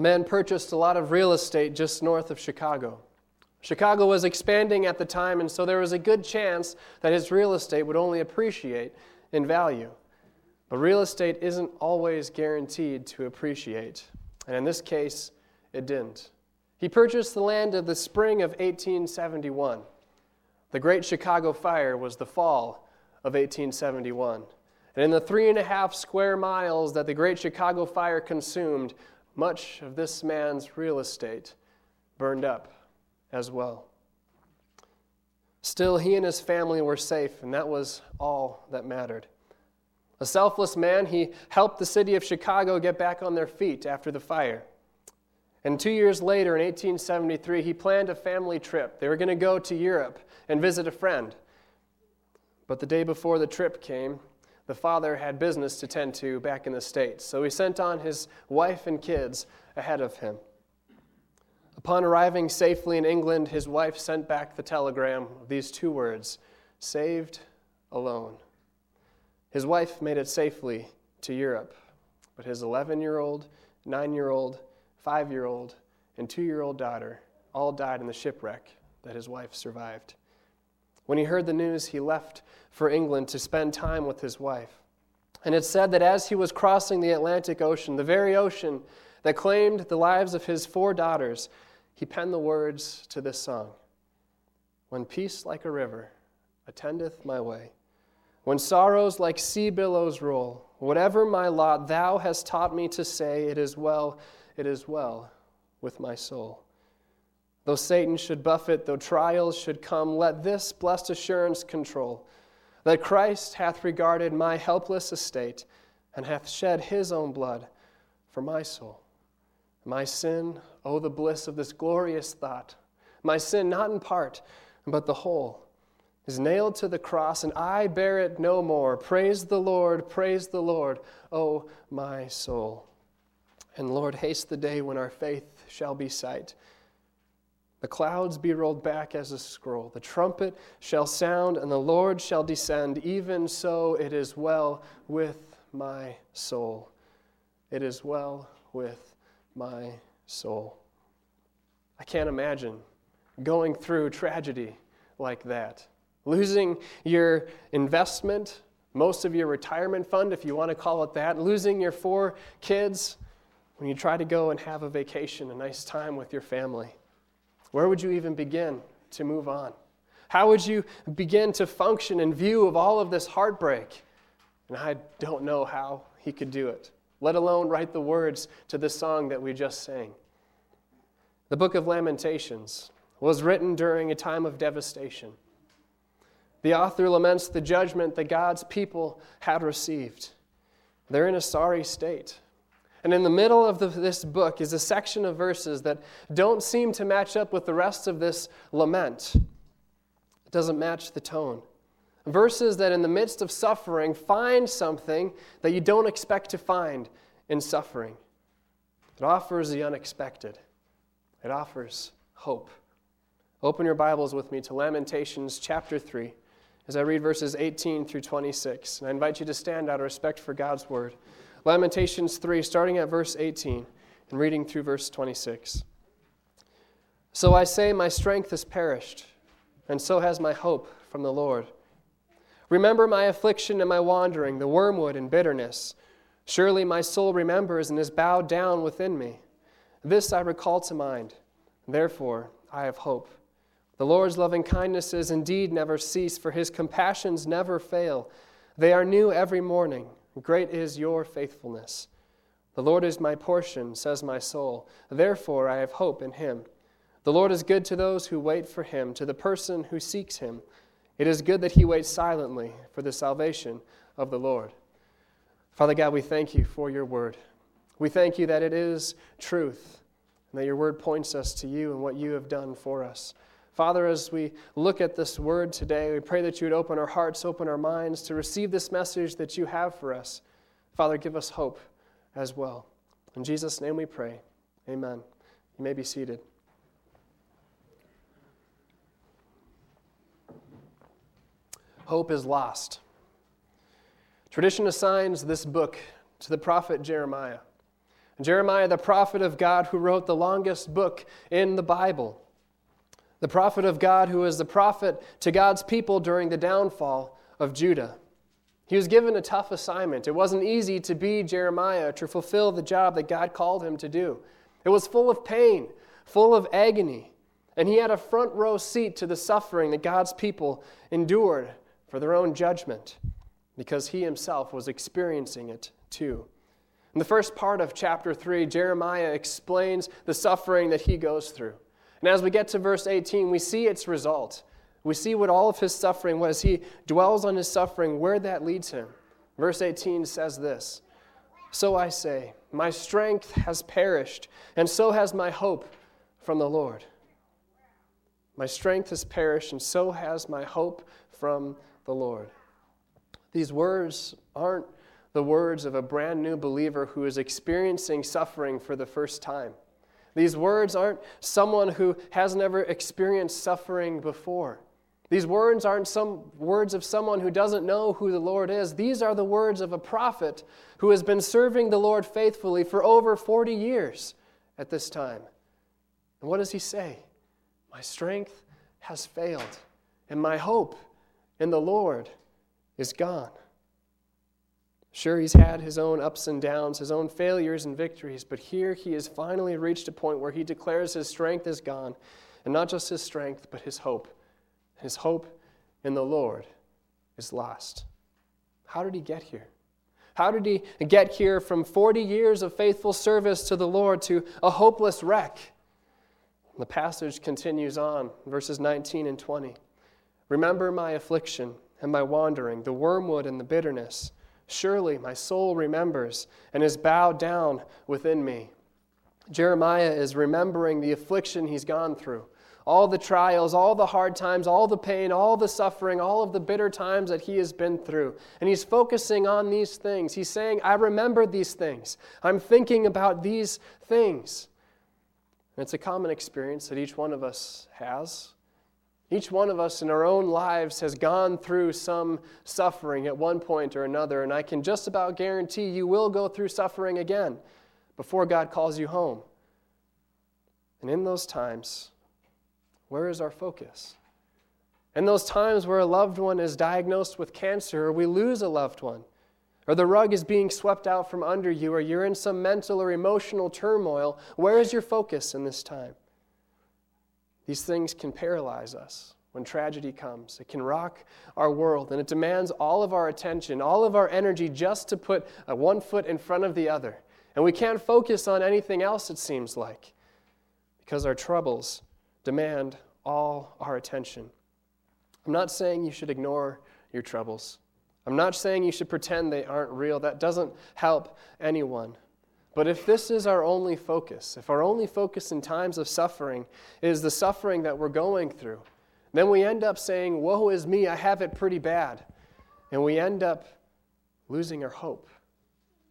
a man purchased a lot of real estate just north of Chicago. Chicago was expanding at the time, and so there was a good chance that his real estate would only appreciate in value. But real estate isn't always guaranteed to appreciate, and in this case, it didn't. He purchased the land of the spring of 1871. The Great Chicago Fire was the fall of 1871. And in the three and a half square miles that the Great Chicago Fire consumed, much of this man's real estate burned up as well. Still, he and his family were safe, and that was all that mattered. A selfless man, he helped the city of Chicago get back on their feet after the fire. And two years later, in 1873, he planned a family trip. They were going to go to Europe and visit a friend. But the day before the trip came, the father had business to tend to back in the States. So he sent on his wife and kids ahead of him. Upon arriving safely in England, his wife sent back the telegram of these two words saved alone. His wife made it safely to Europe, but his 11 year old, 9 year old, 5 year old, and 2 year old daughter all died in the shipwreck that his wife survived. When he heard the news, he left for England to spend time with his wife. And it's said that as he was crossing the Atlantic Ocean, the very ocean that claimed the lives of his four daughters, he penned the words to this song When peace like a river attendeth my way, when sorrows like sea billows roll, whatever my lot, thou hast taught me to say, It is well, it is well with my soul. Though Satan should buffet, though trials should come, let this blessed assurance control that Christ hath regarded my helpless estate and hath shed his own blood for my soul. My sin, oh, the bliss of this glorious thought. My sin, not in part, but the whole, is nailed to the cross, and I bear it no more. Praise the Lord, praise the Lord, oh, my soul. And Lord, haste the day when our faith shall be sight. The clouds be rolled back as a scroll. The trumpet shall sound, and the Lord shall descend. Even so, it is well with my soul. It is well with my soul. I can't imagine going through tragedy like that. Losing your investment, most of your retirement fund, if you want to call it that, losing your four kids when you try to go and have a vacation, a nice time with your family. Where would you even begin to move on? How would you begin to function in view of all of this heartbreak? And I don't know how he could do it, let alone write the words to this song that we just sang. The book of Lamentations was written during a time of devastation. The author laments the judgment that God's people had received. They're in a sorry state. And in the middle of the, this book is a section of verses that don't seem to match up with the rest of this lament. It doesn't match the tone. Verses that, in the midst of suffering, find something that you don't expect to find in suffering. It offers the unexpected, it offers hope. Open your Bibles with me to Lamentations chapter 3 as I read verses 18 through 26. And I invite you to stand out of respect for God's word. Lamentations 3, starting at verse 18 and reading through verse 26. So I say, My strength has perished, and so has my hope from the Lord. Remember my affliction and my wandering, the wormwood and bitterness. Surely my soul remembers and is bowed down within me. This I recall to mind. Therefore I have hope. The Lord's loving kindnesses indeed never cease, for his compassions never fail. They are new every morning. Great is your faithfulness. The Lord is my portion, says my soul. Therefore I have hope in him. The Lord is good to those who wait for him, to the person who seeks him. It is good that he waits silently for the salvation of the Lord. Father God, we thank you for your word. We thank you that it is truth and that your word points us to you and what you have done for us. Father, as we look at this word today, we pray that you would open our hearts, open our minds to receive this message that you have for us. Father, give us hope as well. In Jesus' name we pray. Amen. You may be seated. Hope is lost. Tradition assigns this book to the prophet Jeremiah. Jeremiah, the prophet of God, who wrote the longest book in the Bible. The prophet of God, who was the prophet to God's people during the downfall of Judah. He was given a tough assignment. It wasn't easy to be Jeremiah, to fulfill the job that God called him to do. It was full of pain, full of agony, and he had a front row seat to the suffering that God's people endured for their own judgment because he himself was experiencing it too. In the first part of chapter 3, Jeremiah explains the suffering that he goes through. And as we get to verse 18, we see its result. We see what all of his suffering was. He dwells on his suffering, where that leads him. Verse 18 says this So I say, my strength has perished, and so has my hope from the Lord. My strength has perished, and so has my hope from the Lord. These words aren't the words of a brand new believer who is experiencing suffering for the first time. These words aren't someone who has never experienced suffering before. These words aren't some words of someone who doesn't know who the Lord is. These are the words of a prophet who has been serving the Lord faithfully for over 40 years at this time. And what does he say? My strength has failed, and my hope in the Lord is gone. Sure, he's had his own ups and downs, his own failures and victories, but here he has finally reached a point where he declares his strength is gone. And not just his strength, but his hope. His hope in the Lord is lost. How did he get here? How did he get here from 40 years of faithful service to the Lord to a hopeless wreck? The passage continues on, verses 19 and 20. Remember my affliction and my wandering, the wormwood and the bitterness Surely my soul remembers and is bowed down within me. Jeremiah is remembering the affliction he's gone through, all the trials, all the hard times, all the pain, all the suffering, all of the bitter times that he has been through. And he's focusing on these things. He's saying, I remember these things. I'm thinking about these things. And it's a common experience that each one of us has. Each one of us in our own lives has gone through some suffering at one point or another, and I can just about guarantee you will go through suffering again before God calls you home. And in those times, where is our focus? In those times where a loved one is diagnosed with cancer, or we lose a loved one, or the rug is being swept out from under you, or you're in some mental or emotional turmoil, where is your focus in this time? These things can paralyze us when tragedy comes. It can rock our world, and it demands all of our attention, all of our energy just to put uh, one foot in front of the other. And we can't focus on anything else, it seems like, because our troubles demand all our attention. I'm not saying you should ignore your troubles. I'm not saying you should pretend they aren't real. That doesn't help anyone. But if this is our only focus, if our only focus in times of suffering is the suffering that we're going through, then we end up saying, Woe is me, I have it pretty bad. And we end up losing our hope.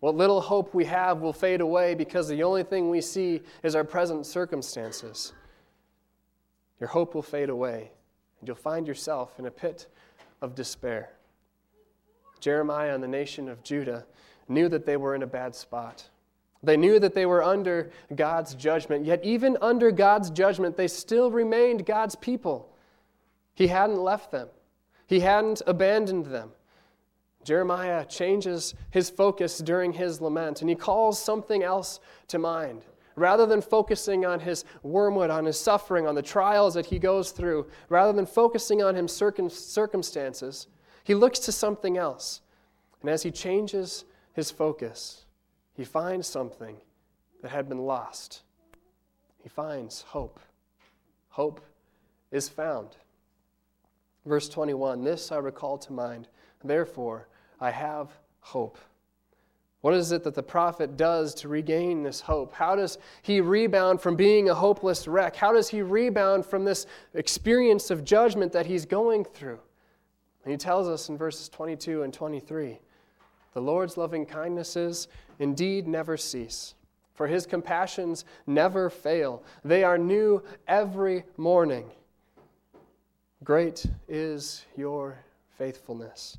What little hope we have will fade away because the only thing we see is our present circumstances. Your hope will fade away, and you'll find yourself in a pit of despair. Jeremiah and the nation of Judah knew that they were in a bad spot. They knew that they were under God's judgment, yet, even under God's judgment, they still remained God's people. He hadn't left them, He hadn't abandoned them. Jeremiah changes his focus during his lament, and he calls something else to mind. Rather than focusing on his wormwood, on his suffering, on the trials that he goes through, rather than focusing on his circum- circumstances, he looks to something else. And as he changes his focus, he finds something that had been lost. He finds hope. Hope is found. Verse 21 This I recall to mind, therefore I have hope. What is it that the prophet does to regain this hope? How does he rebound from being a hopeless wreck? How does he rebound from this experience of judgment that he's going through? And he tells us in verses 22 and 23 the Lord's loving kindnesses indeed never cease, for his compassions never fail. They are new every morning. Great is your faithfulness.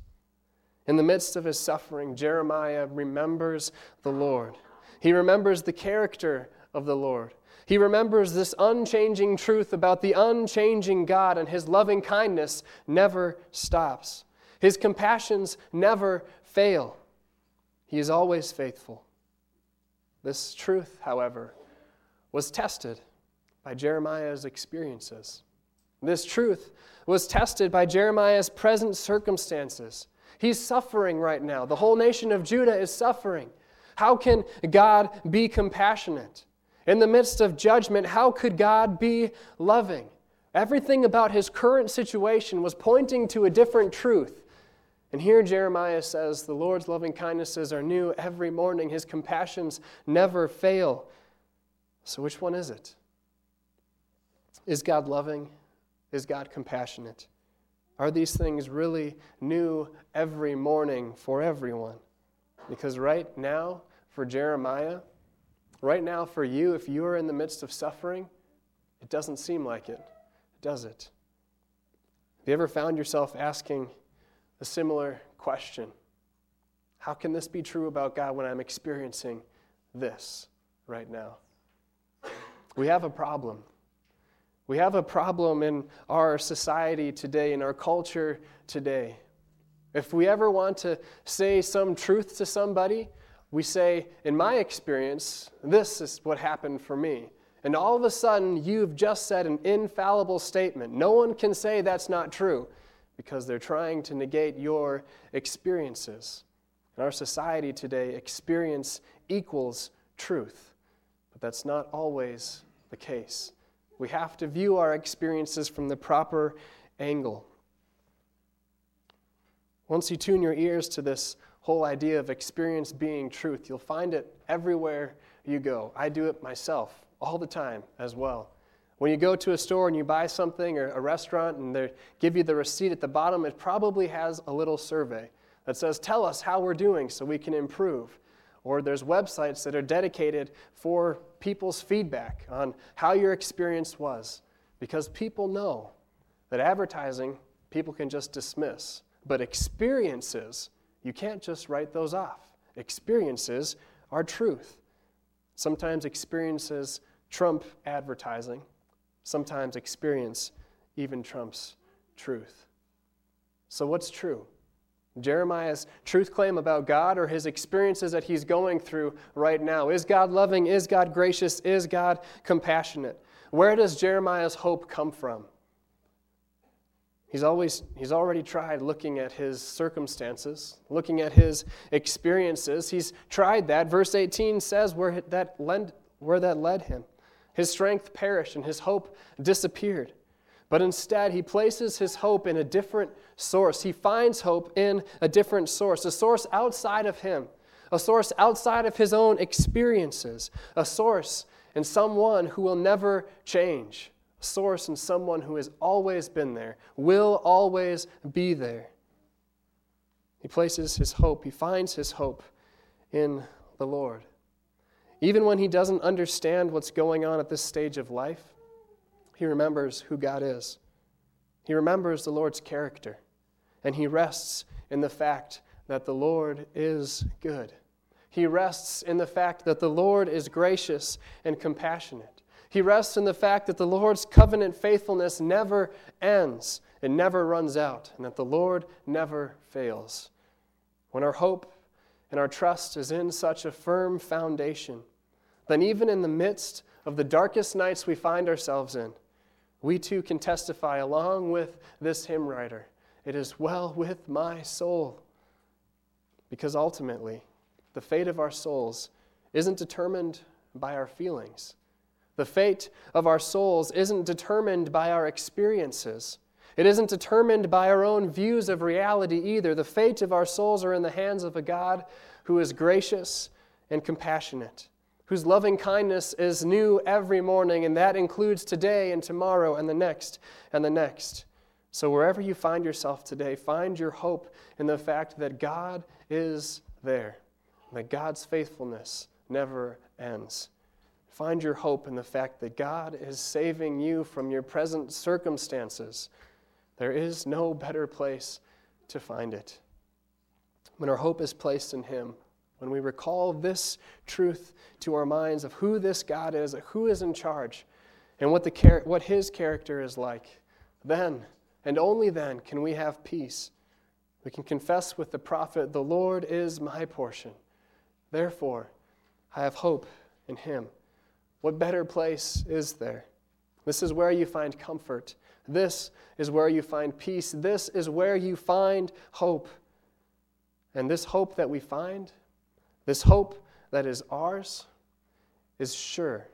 In the midst of his suffering, Jeremiah remembers the Lord. He remembers the character of the Lord. He remembers this unchanging truth about the unchanging God, and his loving kindness never stops. His compassions never fail. He is always faithful. This truth, however, was tested by Jeremiah's experiences. This truth was tested by Jeremiah's present circumstances. He's suffering right now. The whole nation of Judah is suffering. How can God be compassionate? In the midst of judgment, how could God be loving? Everything about his current situation was pointing to a different truth. And here Jeremiah says, The Lord's loving kindnesses are new every morning, his compassions never fail. So, which one is it? Is God loving? Is God compassionate? Are these things really new every morning for everyone? Because right now, for Jeremiah, Right now, for you, if you are in the midst of suffering, it doesn't seem like it, does it? Have you ever found yourself asking a similar question? How can this be true about God when I'm experiencing this right now? We have a problem. We have a problem in our society today, in our culture today. If we ever want to say some truth to somebody, we say, in my experience, this is what happened for me. And all of a sudden, you've just said an infallible statement. No one can say that's not true because they're trying to negate your experiences. In our society today, experience equals truth, but that's not always the case. We have to view our experiences from the proper angle. Once you tune your ears to this whole idea of experience being truth. You'll find it everywhere you go. I do it myself all the time as well. When you go to a store and you buy something or a restaurant and they give you the receipt at the bottom, it probably has a little survey that says, Tell us how we're doing so we can improve. Or there's websites that are dedicated for people's feedback on how your experience was. Because people know that advertising people can just dismiss, but experiences you can't just write those off. Experiences are truth. Sometimes experiences trump advertising, sometimes experience even trumps truth. So, what's true? Jeremiah's truth claim about God or his experiences that he's going through right now? Is God loving? Is God gracious? Is God compassionate? Where does Jeremiah's hope come from? He's, always, he's already tried looking at his circumstances, looking at his experiences. He's tried that. Verse 18 says where that, led, where that led him. His strength perished and his hope disappeared. But instead, he places his hope in a different source. He finds hope in a different source, a source outside of him, a source outside of his own experiences, a source in someone who will never change a source and someone who has always been there, will always be there. He places his hope, he finds his hope in the Lord. Even when he doesn't understand what's going on at this stage of life, he remembers who God is. He remembers the Lord's character, and he rests in the fact that the Lord is good. He rests in the fact that the Lord is gracious and compassionate. He rests in the fact that the Lord's covenant faithfulness never ends, it never runs out, and that the Lord never fails. When our hope and our trust is in such a firm foundation, then even in the midst of the darkest nights we find ourselves in, we too can testify along with this hymn writer It is well with my soul. Because ultimately, the fate of our souls isn't determined by our feelings the fate of our souls isn't determined by our experiences. It isn't determined by our own views of reality either. The fate of our souls are in the hands of a God who is gracious and compassionate, whose loving kindness is new every morning, and that includes today and tomorrow and the next and the next. So, wherever you find yourself today, find your hope in the fact that God is there, that God's faithfulness never ends. Find your hope in the fact that God is saving you from your present circumstances. There is no better place to find it. When our hope is placed in Him, when we recall this truth to our minds of who this God is, who is in charge, and what, the, what his character is like, then and only then can we have peace. We can confess with the prophet, The Lord is my portion. Therefore, I have hope in him. What better place is there? This is where you find comfort. This is where you find peace. This is where you find hope. And this hope that we find, this hope that is ours, is sure.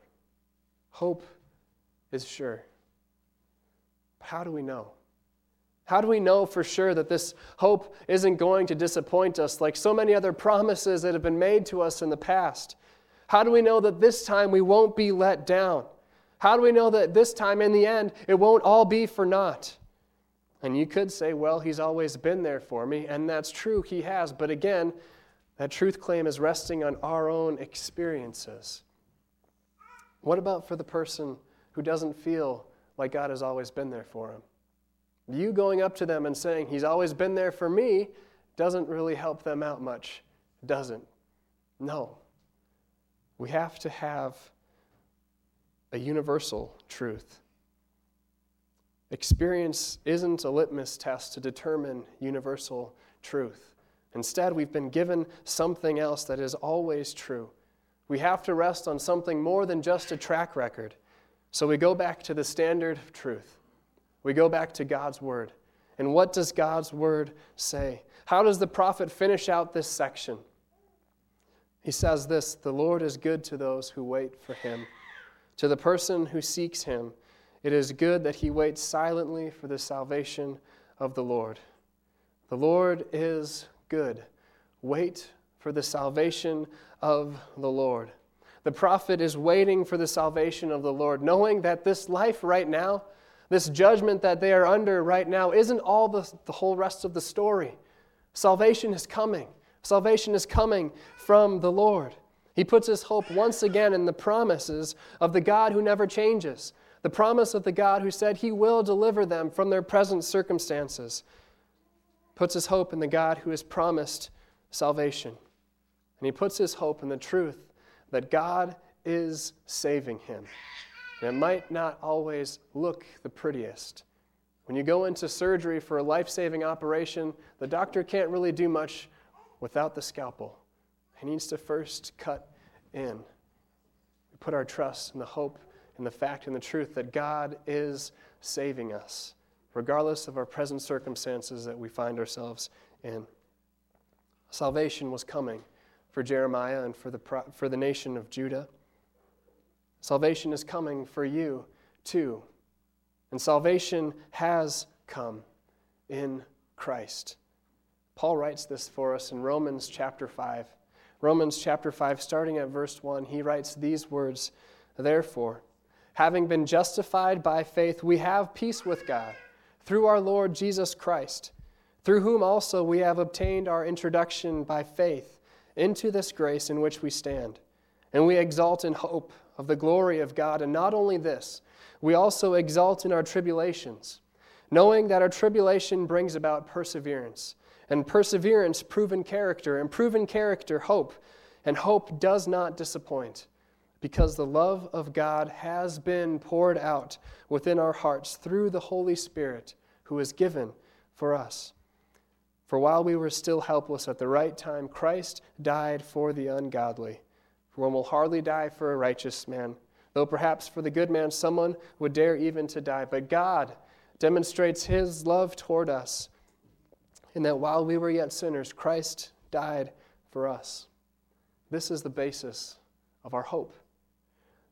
Hope is sure. How do we know? How do we know for sure that this hope isn't going to disappoint us like so many other promises that have been made to us in the past? How do we know that this time we won't be let down? How do we know that this time in the end it won't all be for naught? And you could say, well, he's always been there for me, and that's true, he has. But again, that truth claim is resting on our own experiences. What about for the person who doesn't feel like God has always been there for him? You going up to them and saying, He's always been there for me, doesn't really help them out much, doesn't. No. We have to have a universal truth. Experience isn't a litmus test to determine universal truth. Instead, we've been given something else that is always true. We have to rest on something more than just a track record. So we go back to the standard of truth. We go back to God's Word. And what does God's Word say? How does the prophet finish out this section? He says this The Lord is good to those who wait for him. To the person who seeks him, it is good that he waits silently for the salvation of the Lord. The Lord is good. Wait for the salvation of the Lord. The prophet is waiting for the salvation of the Lord, knowing that this life right now, this judgment that they are under right now, isn't all the, the whole rest of the story. Salvation is coming. Salvation is coming from the Lord. He puts his hope once again in the promises of the God who never changes, the promise of the God who said he will deliver them from their present circumstances. Puts his hope in the God who has promised salvation. And he puts his hope in the truth that God is saving him. And it might not always look the prettiest. When you go into surgery for a life saving operation, the doctor can't really do much without the scalpel. He needs to first cut in. We put our trust in the hope and the fact and the truth that God is saving us, regardless of our present circumstances that we find ourselves in. Salvation was coming for Jeremiah and for the, for the nation of Judah. Salvation is coming for you too. And salvation has come in Christ. Paul writes this for us in Romans chapter 5. Romans chapter 5, starting at verse 1, he writes these words Therefore, having been justified by faith, we have peace with God through our Lord Jesus Christ, through whom also we have obtained our introduction by faith into this grace in which we stand. And we exalt in hope of the glory of God. And not only this, we also exalt in our tribulations, knowing that our tribulation brings about perseverance and perseverance, proven character, and proven character, hope. And hope does not disappoint because the love of God has been poured out within our hearts through the Holy Spirit who is given for us. For while we were still helpless at the right time, Christ died for the ungodly. For one will hardly die for a righteous man, though perhaps for the good man someone would dare even to die. But God demonstrates his love toward us in that while we were yet sinners, Christ died for us. This is the basis of our hope.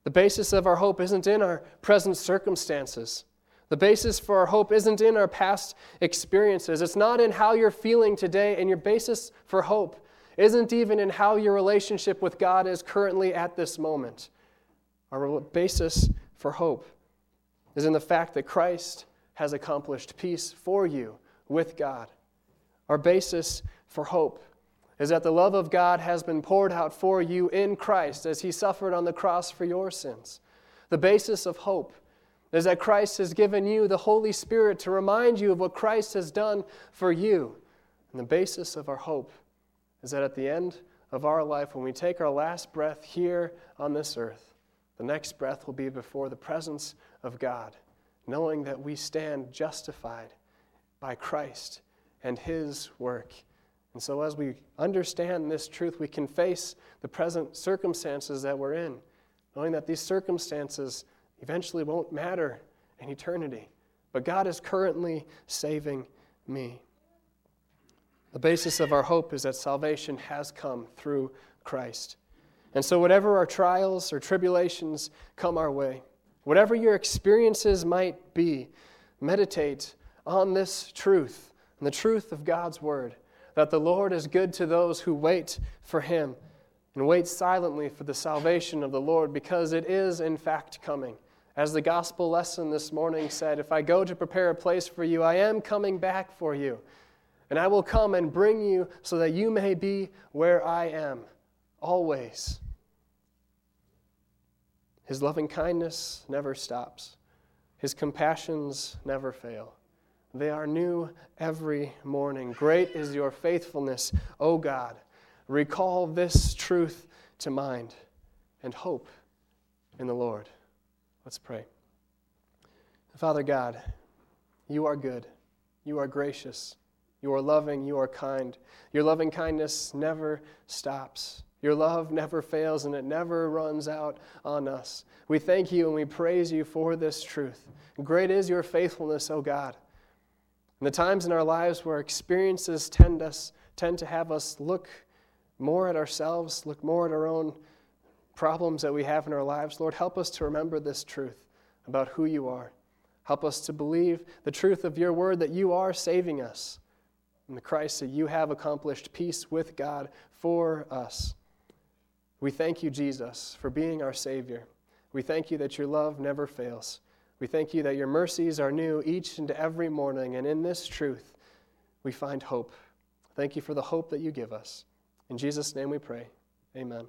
The basis of our hope isn't in our present circumstances. The basis for our hope isn't in our past experiences. It's not in how you're feeling today, and your basis for hope isn't even in how your relationship with God is currently at this moment. Our basis for hope is in the fact that Christ has accomplished peace for you with God. Our basis for hope is that the love of God has been poured out for you in Christ as he suffered on the cross for your sins. The basis of hope is that Christ has given you the Holy Spirit to remind you of what Christ has done for you. And the basis of our hope is that at the end of our life, when we take our last breath here on this earth, the next breath will be before the presence of God, knowing that we stand justified by Christ and His work. And so, as we understand this truth, we can face the present circumstances that we're in, knowing that these circumstances eventually won't matter in eternity. But God is currently saving me. The basis of our hope is that salvation has come through Christ. And so, whatever our trials or tribulations come our way, whatever your experiences might be, meditate on this truth and the truth of God's Word that the Lord is good to those who wait for Him and wait silently for the salvation of the Lord because it is, in fact, coming. As the gospel lesson this morning said, if I go to prepare a place for you, I am coming back for you. And I will come and bring you so that you may be where I am, always. His loving kindness never stops, His compassions never fail. They are new every morning. Great is your faithfulness, O God. Recall this truth to mind and hope in the Lord. Let's pray. Father God, you are good, you are gracious. You are loving, you are kind. Your loving kindness never stops. Your love never fails and it never runs out on us. We thank you and we praise you for this truth. Great is your faithfulness, O God. In the times in our lives where experiences tend us tend to have us look more at ourselves, look more at our own problems that we have in our lives, Lord, help us to remember this truth about who you are. Help us to believe the truth of your word that you are saving us in the Christ that you have accomplished peace with God for us. We thank you, Jesus, for being our Savior. We thank you that your love never fails. We thank you that your mercies are new each and every morning, and in this truth we find hope. Thank you for the hope that you give us. In Jesus' name we pray. Amen.